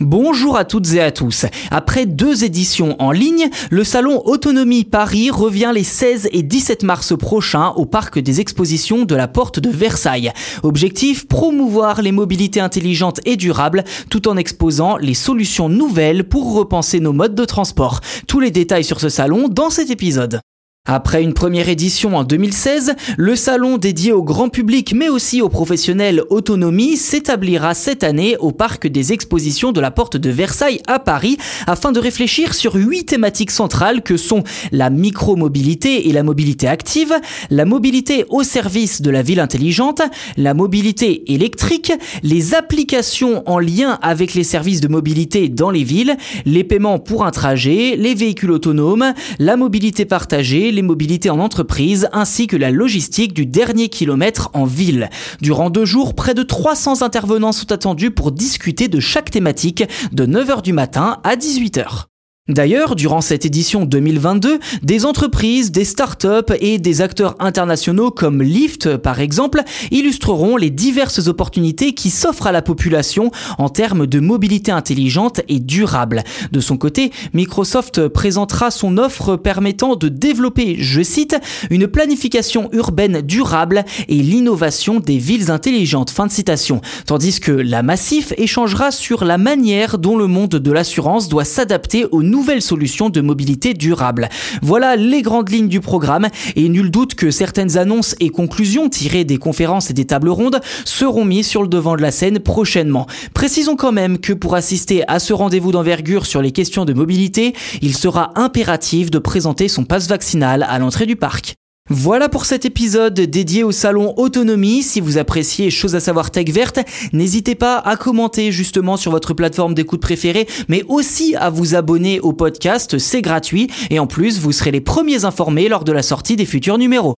Bonjour à toutes et à tous. Après deux éditions en ligne, le salon Autonomie Paris revient les 16 et 17 mars prochains au parc des expositions de la Porte de Versailles. Objectif, promouvoir les mobilités intelligentes et durables tout en exposant les solutions nouvelles pour repenser nos modes de transport. Tous les détails sur ce salon dans cet épisode. Après une première édition en 2016, le salon dédié au grand public mais aussi aux professionnels autonomie s'établira cette année au parc des expositions de la Porte de Versailles à Paris afin de réfléchir sur huit thématiques centrales que sont la micromobilité et la mobilité active, la mobilité au service de la ville intelligente, la mobilité électrique, les applications en lien avec les services de mobilité dans les villes, les paiements pour un trajet, les véhicules autonomes, la mobilité partagée, les mobilités en entreprise ainsi que la logistique du dernier kilomètre en ville. Durant deux jours, près de 300 intervenants sont attendus pour discuter de chaque thématique de 9h du matin à 18h. D'ailleurs, durant cette édition 2022, des entreprises, des startups et des acteurs internationaux comme Lyft, par exemple, illustreront les diverses opportunités qui s'offrent à la population en termes de mobilité intelligente et durable. De son côté, Microsoft présentera son offre permettant de développer, je cite, une planification urbaine durable et l'innovation des villes intelligentes. Fin de citation. Tandis que la Massif échangera sur la manière dont le monde de l'assurance doit s'adapter aux nouvelles solutions de mobilité durable. Voilà les grandes lignes du programme et nul doute que certaines annonces et conclusions tirées des conférences et des tables rondes seront mises sur le devant de la scène prochainement. Précisons quand même que pour assister à ce rendez-vous d'envergure sur les questions de mobilité, il sera impératif de présenter son passe vaccinal à l'entrée du parc. Voilà pour cet épisode dédié au salon Autonomie. Si vous appréciez Chose à savoir tech verte, n'hésitez pas à commenter justement sur votre plateforme d'écoute préférée, mais aussi à vous abonner au podcast, c'est gratuit et en plus vous serez les premiers informés lors de la sortie des futurs numéros.